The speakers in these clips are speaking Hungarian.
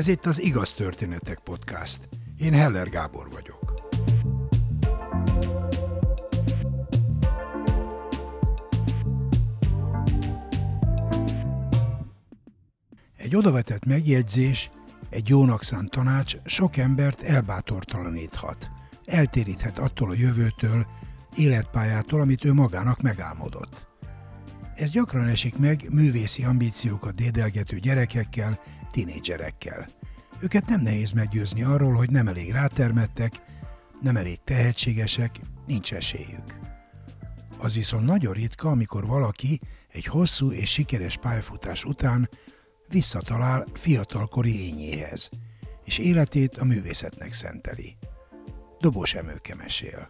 Ez itt az Igaz Történetek Podcast. Én Heller Gábor vagyok. Egy odavetett megjegyzés, egy jónak szánt tanács sok embert elbátortalaníthat, eltéríthet attól a jövőtől, életpályától, amit ő magának megálmodott. Ez gyakran esik meg művészi ambíciókat dédelgető gyerekekkel, tinédzserekkel. Őket nem nehéz meggyőzni arról, hogy nem elég rátermettek, nem elég tehetségesek, nincs esélyük. Az viszont nagyon ritka, amikor valaki egy hosszú és sikeres pályafutás után visszatalál fiatalkori ényéhez, és életét a művészetnek szenteli. Dobos Emőke mesél.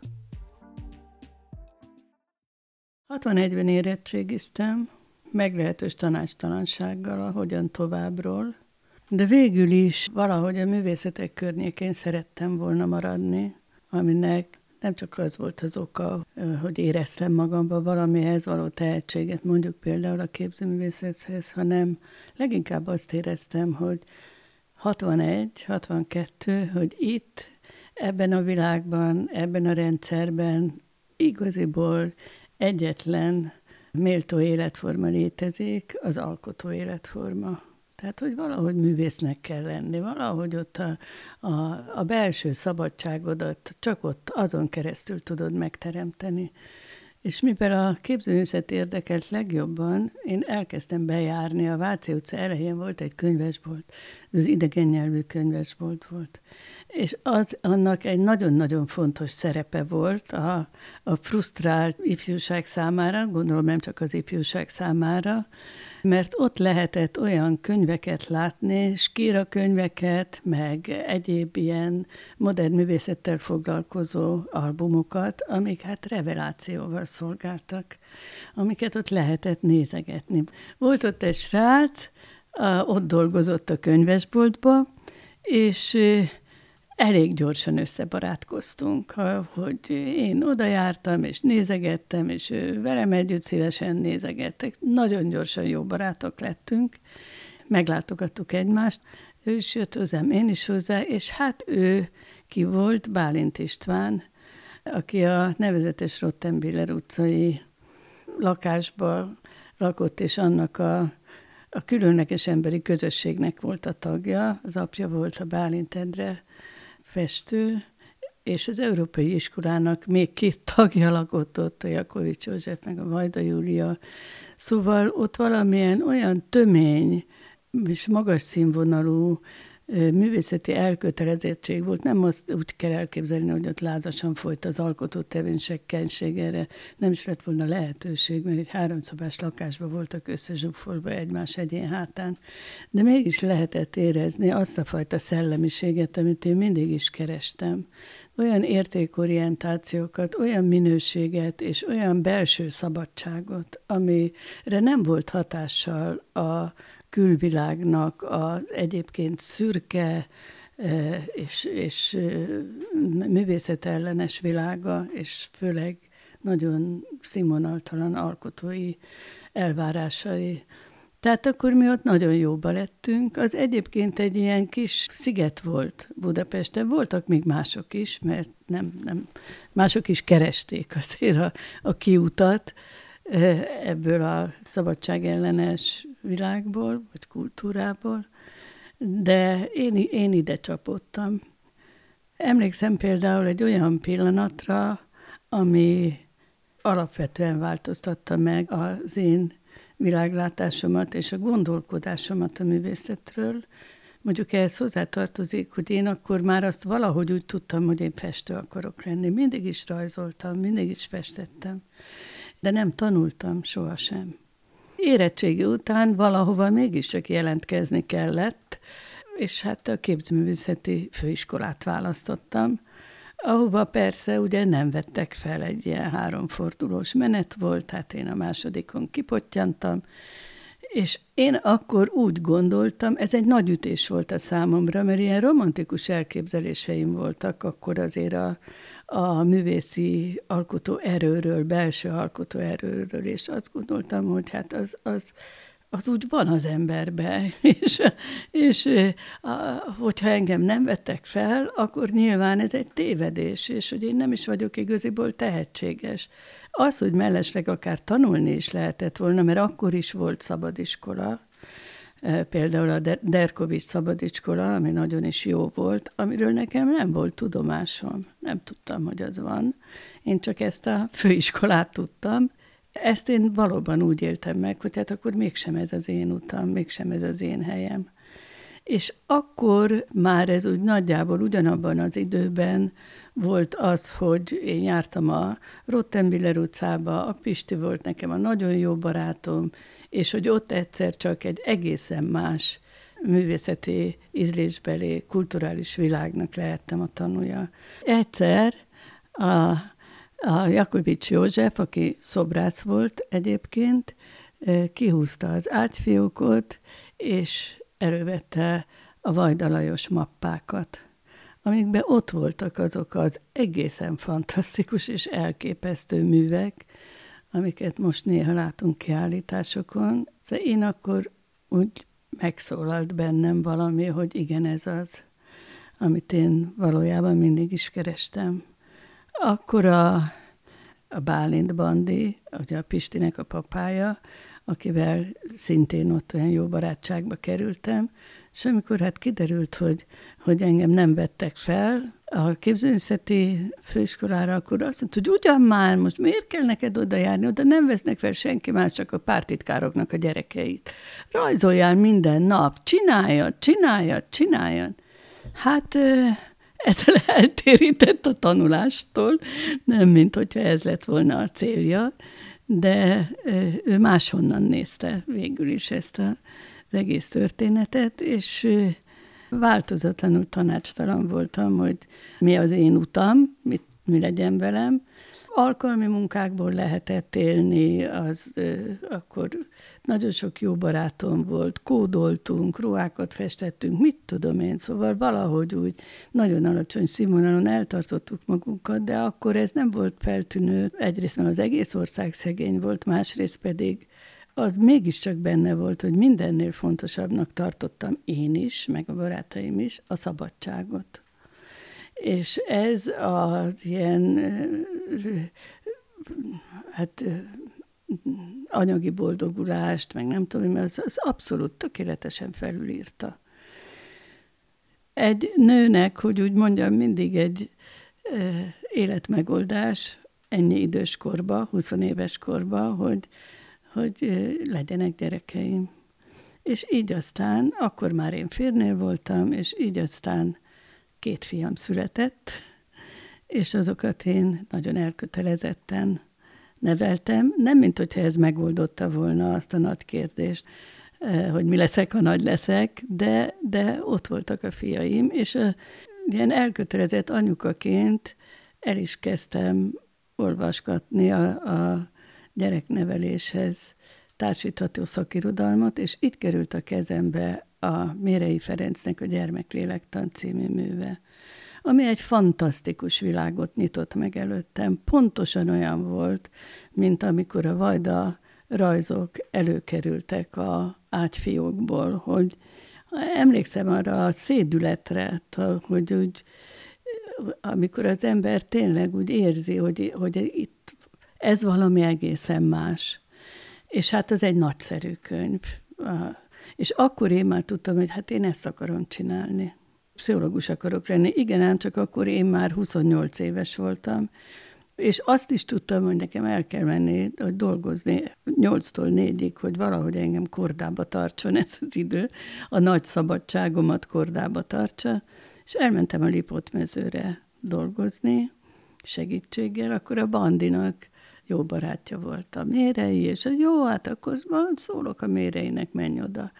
61-ben érettségiztem, meglehetős tanácstalansággal, ahogyan továbbról, de végül is valahogy a művészetek környékén szerettem volna maradni, aminek nem csak az volt az oka, hogy éreztem magamban valamihez való tehetséget, mondjuk például a képzőművészethez, hanem leginkább azt éreztem, hogy 61, 62, hogy itt, ebben a világban, ebben a rendszerben igaziból egyetlen méltó életforma létezik, az alkotó életforma. Tehát, hogy valahogy művésznek kell lenni, valahogy ott a, a, a belső szabadságodat csak ott azon keresztül tudod megteremteni. És mivel a képzőművészet érdekelt legjobban, én elkezdtem bejárni, a Váci utca elején volt egy könyvesbolt, ez az idegen nyelvű könyvesbolt volt. És az annak egy nagyon-nagyon fontos szerepe volt a, a frusztrált ifjúság számára, gondolom nem csak az ifjúság számára, mert ott lehetett olyan könyveket látni, skíra könyveket, meg egyéb ilyen modern művészettel foglalkozó albumokat, amik hát revelációval szolgáltak, amiket ott lehetett nézegetni. Volt ott egy srác, ott dolgozott a könyvesboltba, és elég gyorsan összebarátkoztunk, hogy én oda jártam, és nézegettem, és ő velem együtt szívesen nézegettek. Nagyon gyorsan jó barátok lettünk, meglátogattuk egymást, ő is jött hozzám, én is hozzá, és hát ő ki volt, Bálint István, aki a nevezetes Rottenbiller utcai lakásba lakott, és annak a, a különleges emberi közösségnek volt a tagja, az apja volt a Bálint Endre, festő, és az Európai Iskolának még két tagja lakott ott, a Jakovics József, meg a Vajda Júlia. Szóval ott valamilyen olyan tömény és magas színvonalú művészeti elkötelezettség volt. Nem azt úgy kell elképzelni, hogy ott lázasan folyt az alkotó tevékenység, erre nem is lett volna lehetőség, mert egy háromszobás lakásban voltak összezsúfolva egymás egyén hátán. De mégis lehetett érezni azt a fajta szellemiséget, amit én mindig is kerestem. Olyan értékorientációkat, olyan minőséget és olyan belső szabadságot, amire nem volt hatással a külvilágnak az egyébként szürke és, és művészetellenes világa, és főleg nagyon színvonaltalan alkotói elvárásai. Tehát akkor mi ott nagyon jóba lettünk. Az egyébként egy ilyen kis sziget volt Budapesten. Voltak még mások is, mert nem, nem, mások is keresték azért a, a kiutat, ebből a szabadságellenes világból, vagy kultúrából, de én, én ide csapottam. Emlékszem például egy olyan pillanatra, ami alapvetően változtatta meg az én világlátásomat és a gondolkodásomat a művészetről. Mondjuk ehhez hozzátartozik, hogy én akkor már azt valahogy úgy tudtam, hogy én festő akarok lenni. Mindig is rajzoltam, mindig is festettem de nem tanultam sohasem. Érettségi után valahova mégiscsak jelentkezni kellett, és hát a képzőművészeti főiskolát választottam, ahova persze ugye nem vettek fel egy ilyen háromfordulós menet volt, tehát én a másodikon kipottyantam, és én akkor úgy gondoltam, ez egy nagy ütés volt a számomra, mert ilyen romantikus elképzeléseim voltak akkor azért a, a művészi alkotó erőről, belső alkotó erőről, és azt gondoltam, hogy hát az, az, az úgy van az emberbe, és, és a, hogyha engem nem vettek fel, akkor nyilván ez egy tévedés, és hogy én nem is vagyok igaziból tehetséges. Az, hogy mellesleg akár tanulni is lehetett volna, mert akkor is volt szabadiskola, például a Derkovics szabadiskola, ami nagyon is jó volt, amiről nekem nem volt tudomásom. Nem tudtam, hogy az van. Én csak ezt a főiskolát tudtam, ezt én valóban úgy éltem meg, hogy hát akkor mégsem ez az én utam, mégsem ez az én helyem. És akkor már ez úgy nagyjából ugyanabban az időben volt az, hogy én jártam a Rottenbiller utcába, a Pisti volt nekem a nagyon jó barátom, és hogy ott egyszer csak egy egészen más művészeti ízlésbeli, kulturális világnak lehettem a tanulja. Egyszer a a Jakovics József, aki szobrász volt egyébként, kihúzta az ágyfiókot, és elővette a Vajdalajos mappákat, amikben ott voltak azok az egészen fantasztikus és elképesztő művek, amiket most néha látunk kiállításokon. Szóval én akkor úgy megszólalt bennem valami, hogy igen, ez az, amit én valójában mindig is kerestem. Akkor a, a Bálint Bandi, ugye a Pistinek a papája, akivel szintén ott olyan jó barátságba kerültem, és amikor hát kiderült, hogy, hogy engem nem vettek fel a képzőművészeti főiskolára, akkor azt mondta, hogy ugyan már, most miért kell neked oda járni, oda nem vesznek fel senki más, csak a pártitkároknak a gyerekeit. Rajzoljál minden nap, csináljad, csináljad, csináljad. Hát ezzel eltérített a tanulástól, nem mint hogyha ez lett volna a célja, de ő máshonnan nézte végül is ezt a, az egész történetet, és változatlanul tanácstalan voltam, hogy mi az én utam, mit, mi legyen velem, alkalmi munkákból lehetett élni, az ö, akkor nagyon sok jó barátom volt, kódoltunk, ruhákat festettünk, mit tudom én, szóval valahogy úgy nagyon alacsony színvonalon eltartottuk magunkat, de akkor ez nem volt feltűnő, egyrészt mert az egész ország szegény volt, másrészt pedig az mégiscsak benne volt, hogy mindennél fontosabbnak tartottam én is, meg a barátaim is, a szabadságot. És ez az ilyen hát anyagi boldogulást, meg nem tudom, mert az, az abszolút tökéletesen felülírta. Egy nőnek, hogy úgy mondjam, mindig egy életmegoldás ennyi idős korba, 20 éves korba, hogy, hogy legyenek gyerekeim. És így aztán, akkor már én férnél voltam, és így aztán két fiam született, és azokat én nagyon elkötelezetten neveltem. Nem, mint hogyha ez megoldotta volna azt a nagy kérdést, hogy mi leszek, ha nagy leszek, de, de ott voltak a fiaim, és a, ilyen elkötelezett anyukaként el is kezdtem olvasgatni a, a gyerekneveléshez társítható szakirodalmat, és itt került a kezembe a Mérei Ferencnek a Gyermeklélektan című műve, ami egy fantasztikus világot nyitott meg előttem. Pontosan olyan volt, mint amikor a Vajda rajzok előkerültek a ágyfiókból, hogy emlékszem arra a szédületre, hogy úgy, amikor az ember tényleg úgy érzi, hogy, hogy itt ez valami egészen más. És hát az egy nagyszerű könyv. És akkor én már tudtam, hogy hát én ezt akarom csinálni. Pszichológus akarok lenni. Igen, ám csak akkor én már 28 éves voltam, és azt is tudtam, hogy nekem el kell menni, hogy dolgozni 8-tól 4-ig, hogy valahogy engem kordába tartson ez az idő, a nagy szabadságomat kordába tartsa, és elmentem a Lipott mezőre dolgozni segítséggel, akkor a Bandinak jó barátja volt a mérei, és jó, hát akkor szólok a méreinek, menj oda.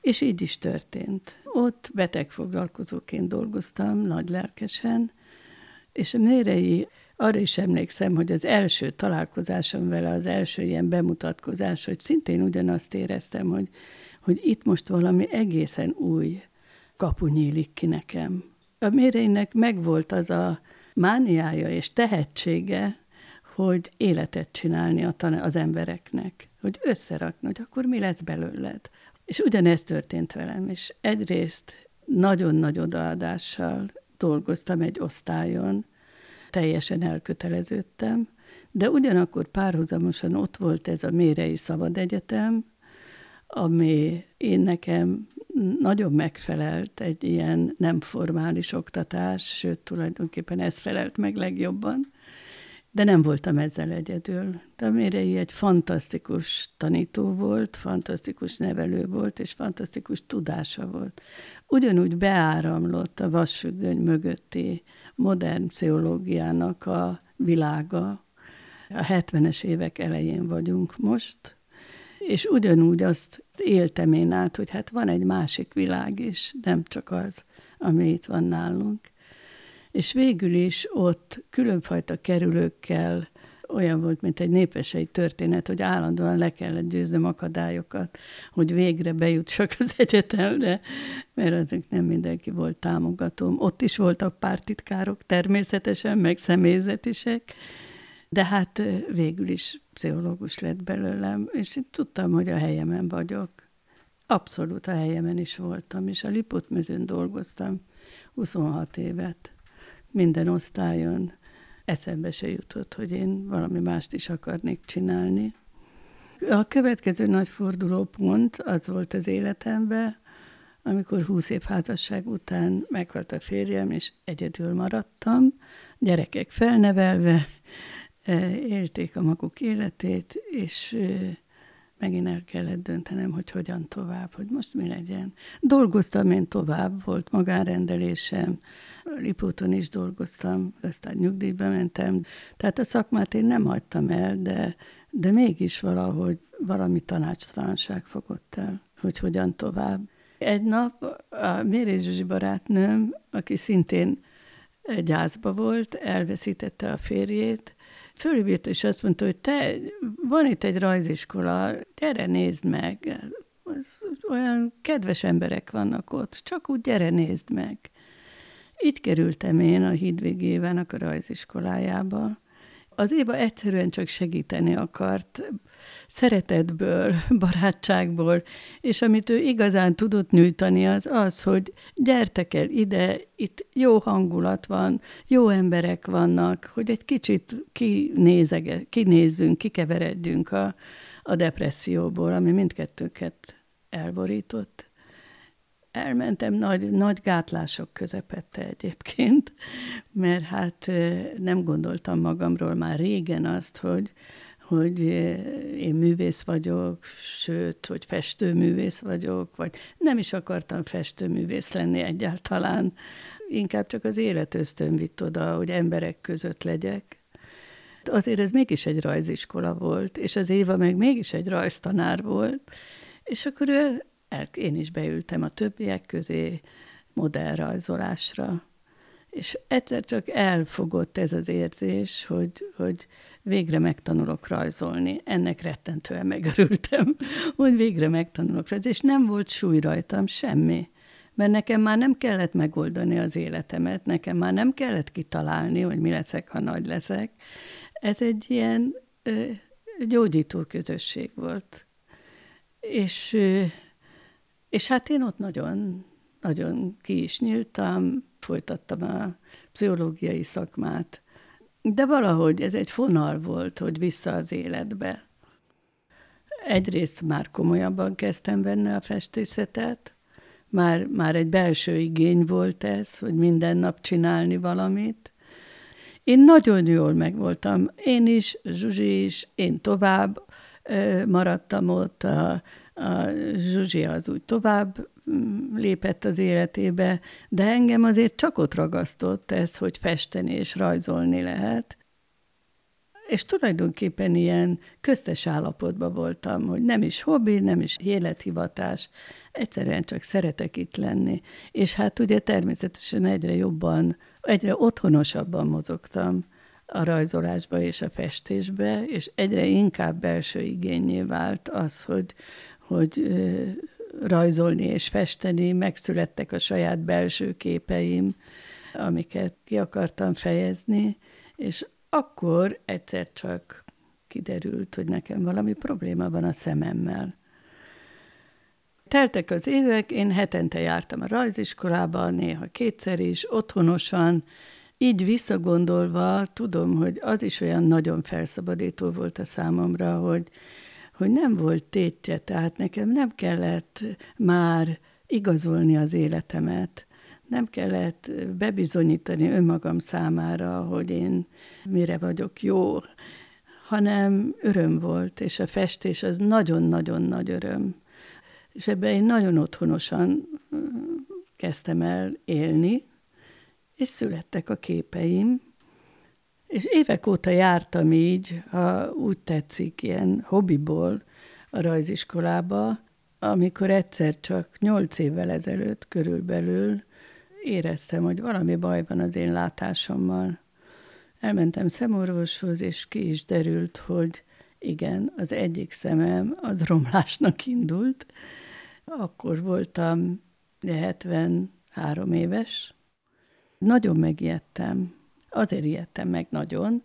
És így is történt. Ott betegfoglalkozóként dolgoztam, nagy lelkesen, és a mérei, arra is emlékszem, hogy az első találkozásom vele, az első ilyen bemutatkozás, hogy szintén ugyanazt éreztem, hogy, hogy itt most valami egészen új kapu nyílik ki nekem. A méreinek megvolt az a mániája és tehetsége, hogy életet csinálni a tan- az embereknek. hogy összerakni, hogy akkor mi lesz belőled. És ugyanezt történt velem, és egyrészt nagyon nagy odaadással dolgoztam egy osztályon, teljesen elköteleződtem, de ugyanakkor párhuzamosan ott volt ez a Mérei Szabad Egyetem, ami én nekem nagyon megfelelt egy ilyen nem formális oktatás, sőt, tulajdonképpen ez felelt meg legjobban, de nem voltam ezzel egyedül. De Mérei egy fantasztikus tanító volt, fantasztikus nevelő volt, és fantasztikus tudása volt. Ugyanúgy beáramlott a vasfüggöny mögötti modern pszichológiának a világa. A 70-es évek elején vagyunk most, és ugyanúgy azt éltem én át, hogy hát van egy másik világ is, nem csak az, ami itt van nálunk. És végül is ott különfajta kerülőkkel olyan volt, mint egy népesei történet, hogy állandóan le kellett győznöm akadályokat, hogy végre bejutsak az egyetemre, mert azok nem mindenki volt támogatóm. Ott is voltak pártitkárok természetesen, meg személyzetisek, de hát végül is pszichológus lett belőlem, és én tudtam, hogy a helyemen vagyok. Abszolút a helyemen is voltam, és a Liput mezőn dolgoztam 26 évet. Minden osztályon eszembe se jutott, hogy én valami mást is akarnék csinálni. A következő nagy fordulópont az volt az életemben, amikor 20 év házasság után meghalt a férjem, és egyedül maradtam, gyerekek felnevelve, élték a maguk életét, és megint el kellett döntenem, hogy hogyan tovább, hogy most mi legyen. Dolgoztam én tovább, volt magánrendelésem, Lipóton is dolgoztam, aztán nyugdíjba mentem. Tehát a szakmát én nem hagytam el, de, de mégis valahogy valami tanácstalanság fogott el, hogy hogyan tovább. Egy nap a Mérés Zsuzsi barátnőm, aki szintén gyászba volt, elveszítette a férjét, fölhívott, és azt mondta, hogy te, van itt egy rajziskola, gyere nézd meg. Az, olyan kedves emberek vannak ott, csak úgy gyere nézd meg. Így kerültem én a Hídvég Évának a rajziskolájába. Az Éva egyszerűen csak segíteni akart, szeretetből, barátságból, és amit ő igazán tudott nyújtani, az az, hogy gyertek el ide, itt jó hangulat van, jó emberek vannak, hogy egy kicsit kinézege, kinézzünk, kikeveredjünk a, a depresszióból, ami mindkettőket elborított. Elmentem nagy, nagy gátlások közepette egyébként, mert hát nem gondoltam magamról már régen azt, hogy, hogy én művész vagyok, sőt, hogy festőművész vagyok, vagy nem is akartam festőművész lenni egyáltalán. Inkább csak az élet ösztön vitt oda, hogy emberek között legyek. Azért ez mégis egy rajziskola volt, és az Éva meg mégis egy rajztanár volt, és akkor ő, el, én is beültem a többiek közé modellrajzolásra. És egyszer csak elfogott ez az érzés, hogy, hogy végre megtanulok rajzolni. Ennek rettentően megörültem, hogy végre megtanulok rajzolni, és nem volt súly rajtam, semmi. Mert nekem már nem kellett megoldani az életemet, nekem már nem kellett kitalálni, hogy mi leszek, ha nagy leszek. Ez egy ilyen ö, gyógyító közösség volt. És, és hát én ott nagyon, nagyon ki is nyíltam, folytattam a pszichológiai szakmát, de valahogy ez egy fonal volt, hogy vissza az életbe. Egyrészt már komolyabban kezdtem venni a festészetet, már, már egy belső igény volt ez, hogy minden nap csinálni valamit. Én nagyon jól megvoltam, én is, Zsuzsi is, én tovább maradtam ott, a, a Zsuzsi az úgy tovább lépett az életébe, de engem azért csak ott ragasztott ez, hogy festeni és rajzolni lehet. És tulajdonképpen ilyen köztes állapotban voltam, hogy nem is hobbi, nem is élethivatás, egyszerűen csak szeretek itt lenni. És hát ugye természetesen egyre jobban, egyre otthonosabban mozogtam a rajzolásba és a festésbe, és egyre inkább belső igényé vált az, hogy, hogy rajzolni és festeni, megszülettek a saját belső képeim, amiket ki akartam fejezni, és akkor egyszer csak kiderült, hogy nekem valami probléma van a szememmel. Teltek az évek, én hetente jártam a rajziskolába, néha kétszer is, otthonosan, így visszagondolva tudom, hogy az is olyan nagyon felszabadító volt a számomra, hogy, hogy nem volt tétje, tehát nekem nem kellett már igazolni az életemet, nem kellett bebizonyítani önmagam számára, hogy én mire vagyok jó, hanem öröm volt, és a festés az nagyon-nagyon nagy öröm. És ebben én nagyon otthonosan kezdtem el élni, és születtek a képeim, és évek óta jártam így, ha úgy tetszik, ilyen hobbiból a rajziskolába, amikor egyszer csak nyolc évvel ezelőtt körülbelül éreztem, hogy valami baj van az én látásommal. Elmentem szemorvoshoz, és ki is derült, hogy igen, az egyik szemem az romlásnak indult. Akkor voltam 73 éves. Nagyon megijedtem. Azért ijedtem meg nagyon,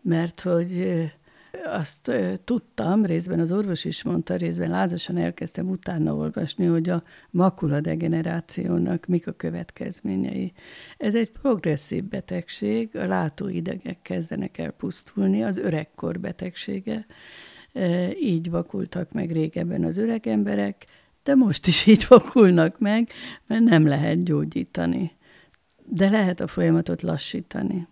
mert hogy azt tudtam, részben az orvos is mondta, részben lázasan elkezdtem utána olvasni, hogy a makula degenerációnak mik a következményei. Ez egy progresszív betegség, a látóidegek kezdenek el pusztulni, az öregkor betegsége. Így vakultak meg régebben az öreg emberek, de most is így vakulnak meg, mert nem lehet gyógyítani. De lehet a folyamatot lassítani.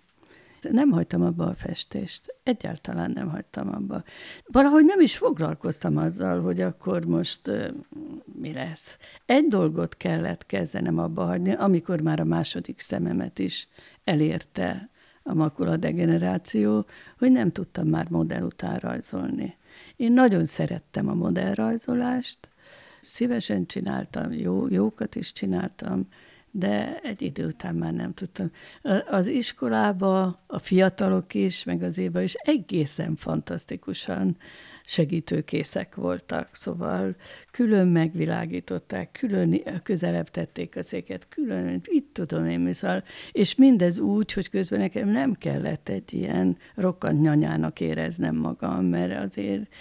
Nem hagytam abba a festést. Egyáltalán nem hagytam abba. Valahogy nem is foglalkoztam azzal, hogy akkor most mi lesz. Egy dolgot kellett kezdenem abba hagyni, amikor már a második szememet is elérte a makula degeneráció, hogy nem tudtam már modell után rajzolni. Én nagyon szerettem a modellrajzolást, szívesen csináltam, jó, jókat is csináltam, de egy idő után már nem tudtam. Az iskolába a fiatalok is, meg az éva is egészen fantasztikusan segítőkészek voltak, szóval külön megvilágították, külön közelebb tették a széket, külön, itt tudom én, mi szóval, és mindez úgy, hogy közben nekem nem kellett egy ilyen rokkant nyanyának éreznem magam, mert azért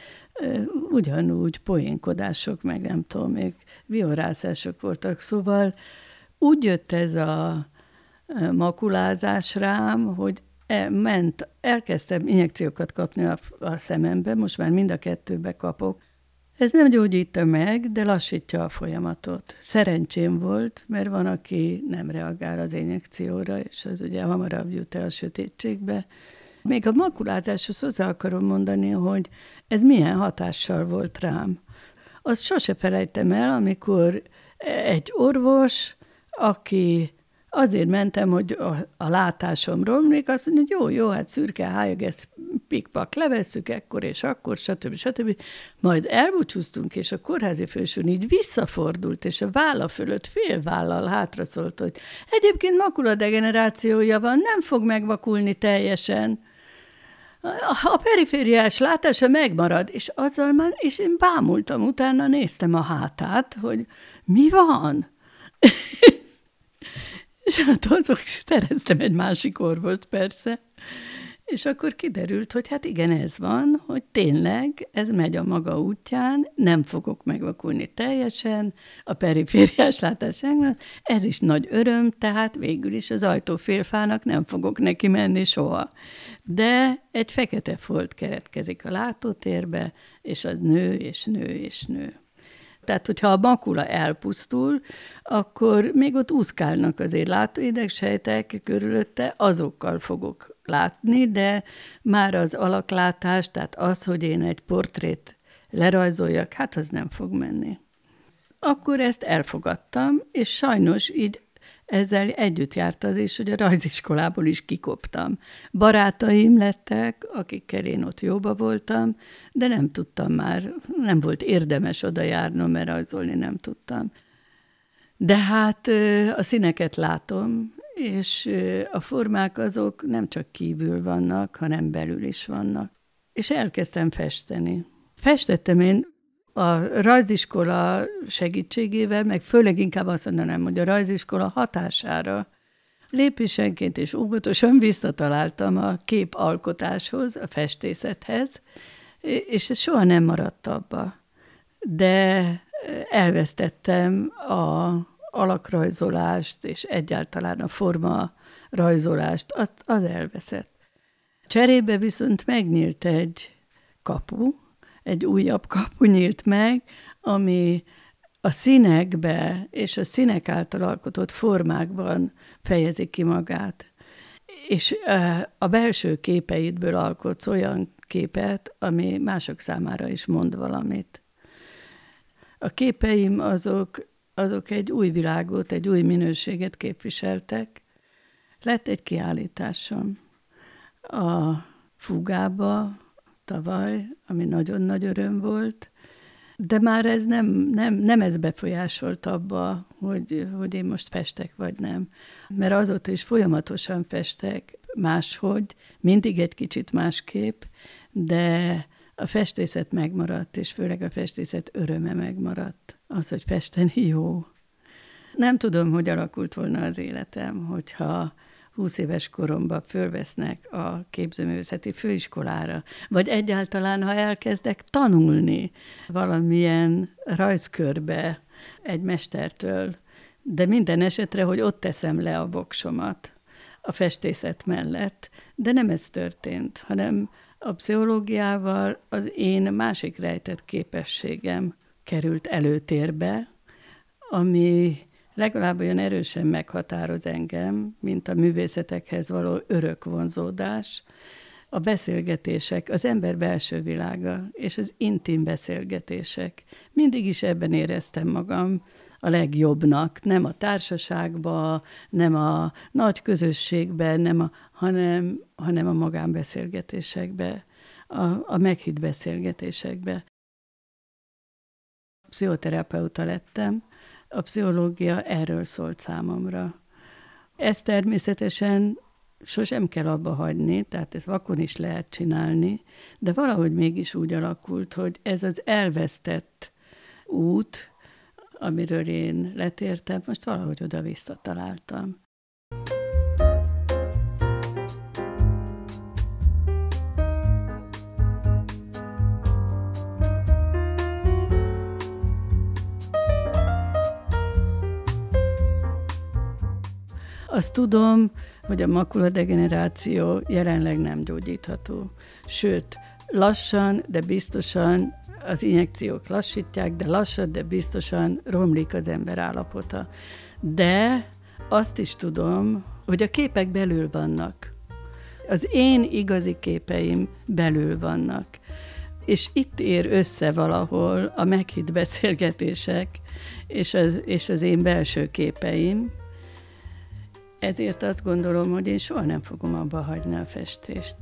ugyanúgy poénkodások, meg nem tudom, még viorászások voltak, szóval úgy jött ez a makulázás rám, hogy e, ment, elkezdtem injekciókat kapni a, a szemembe, most már mind a kettőbe kapok. Ez nem gyógyítja meg, de lassítja a folyamatot. Szerencsém volt, mert van, aki nem reagál az injekcióra, és az ugye hamarabb jut el a sötétségbe. Még a makulázáshoz hozzá akarom mondani, hogy ez milyen hatással volt rám. Azt sose felejtem el, amikor egy orvos aki azért mentem, hogy a, a látásomról, még azt mondja, hogy jó, jó, hát szürke hájag, ezt pikpak levesszük ekkor és akkor, stb. stb. Majd elbúcsúztunk, és a kórházi fősön így visszafordult, és a válla fölött fél vállal hátra szólt, hogy egyébként makula degenerációja van, nem fog megvakulni teljesen. A perifériás látása megmarad, és azzal már, és én bámultam, utána néztem a hátát, hogy mi van? És hát azok szereztem egy másik orvost persze, és akkor kiderült, hogy hát igen, ez van, hogy tényleg ez megy a maga útján, nem fogok megvakulni teljesen, a perifériás látás ez is nagy öröm, tehát végül is az ajtófélfának nem fogok neki menni soha. De egy fekete folt keretkezik a látótérbe, és az nő, és nő, és nő. Tehát, hogyha a makula elpusztul, akkor még ott úszkálnak azért látóidegsejtek körülötte, azokkal fogok látni, de már az alaklátás, tehát az, hogy én egy portrét lerajzoljak, hát az nem fog menni. Akkor ezt elfogadtam, és sajnos így ezzel együtt járt az is, hogy a rajziskolából is kikoptam. Barátaim lettek, akikkel én ott jóba voltam, de nem tudtam már, nem volt érdemes oda járnom, mert rajzolni nem tudtam. De hát a színeket látom, és a formák azok nem csak kívül vannak, hanem belül is vannak. És elkezdtem festeni. Festettem én a rajziskola segítségével, meg főleg inkább azt mondanám, hogy a rajziskola hatására, lépésenként és óvatosan visszataláltam a képalkotáshoz, a festészethez, és ez soha nem maradt abba. De elvesztettem a alakrajzolást, és egyáltalán a forma rajzolást, az, az elveszett. Cserébe viszont megnyílt egy kapu, egy újabb kapu nyílt meg, ami a színekbe és a színek által alkotott formákban fejezi ki magát. És a belső képeidből alkotsz olyan képet, ami mások számára is mond valamit. A képeim azok, azok egy új világot, egy új minőséget képviseltek. Lett egy kiállításom a Fugába tavaly, ami nagyon nagy öröm volt, de már ez nem, nem, nem ez befolyásolt abba, hogy, hogy én most festek vagy nem. Mert azóta is folyamatosan festek máshogy, mindig egy kicsit másképp, de a festészet megmaradt, és főleg a festészet öröme megmaradt. Az, hogy festeni jó. Nem tudom, hogy alakult volna az életem, hogyha 20 éves koromban fölvesznek a képzőművészeti főiskolára, vagy egyáltalán, ha elkezdek tanulni valamilyen rajzkörbe egy mestertől, de minden esetre, hogy ott teszem le a voksomat a festészet mellett, de nem ez történt, hanem a pszichológiával az én másik rejtett képességem került előtérbe, ami legalább olyan erősen meghatároz engem, mint a művészetekhez való örök vonzódás, a beszélgetések, az ember belső világa és az intim beszélgetések. Mindig is ebben éreztem magam a legjobbnak, nem a társaságba, nem a nagy közösségben, nem a, hanem, hanem a magánbeszélgetésekbe, a, a meghitt beszélgetésekbe. Pszichoterapeuta lettem, a pszichológia erről szólt számomra. Ez természetesen sosem kell abba hagyni, tehát ez vakon is lehet csinálni, de valahogy mégis úgy alakult, hogy ez az elvesztett út, amiről én letértem, most valahogy oda visszataláltam. Azt tudom, hogy a makuladegeneráció jelenleg nem gyógyítható. Sőt, lassan, de biztosan az injekciók lassítják, de lassan, de biztosan romlik az ember állapota. De azt is tudom, hogy a képek belül vannak. Az én igazi képeim belül vannak. És itt ér össze valahol a meghitt beszélgetések és az, és az én belső képeim, ezért azt gondolom, hogy én soha nem fogom abba hagyni a festést.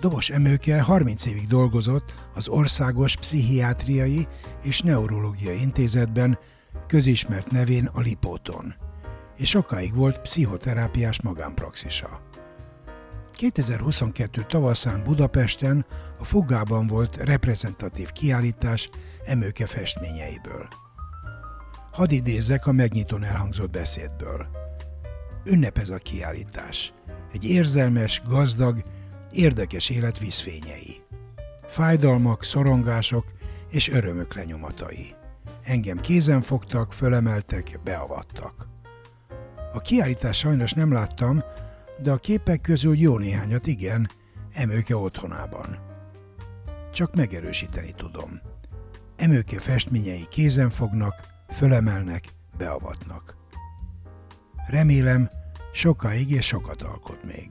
Dobos Emőke 30 évig dolgozott az Országos Pszichiátriai és Neurológiai Intézetben, közismert nevén a Lipóton, és sokáig volt pszichoterápiás magánpraxisa. 2022 tavaszán Budapesten a Fugában volt reprezentatív kiállítás Emőke festményeiből. Hadd idézzek a megnyitón elhangzott beszédből. Ünnep ez a kiállítás. Egy érzelmes, gazdag, érdekes élet vízfényei. Fájdalmak, szorongások és örömök lenyomatai. Engem kézen fogtak, fölemeltek, beavattak. A kiállítás sajnos nem láttam, de a képek közül jó néhányat igen, Emőke otthonában. Csak megerősíteni tudom. Emőke festményei kézen fognak, fölemelnek, beavatnak. Remélem, sokáig és sokat alkot még.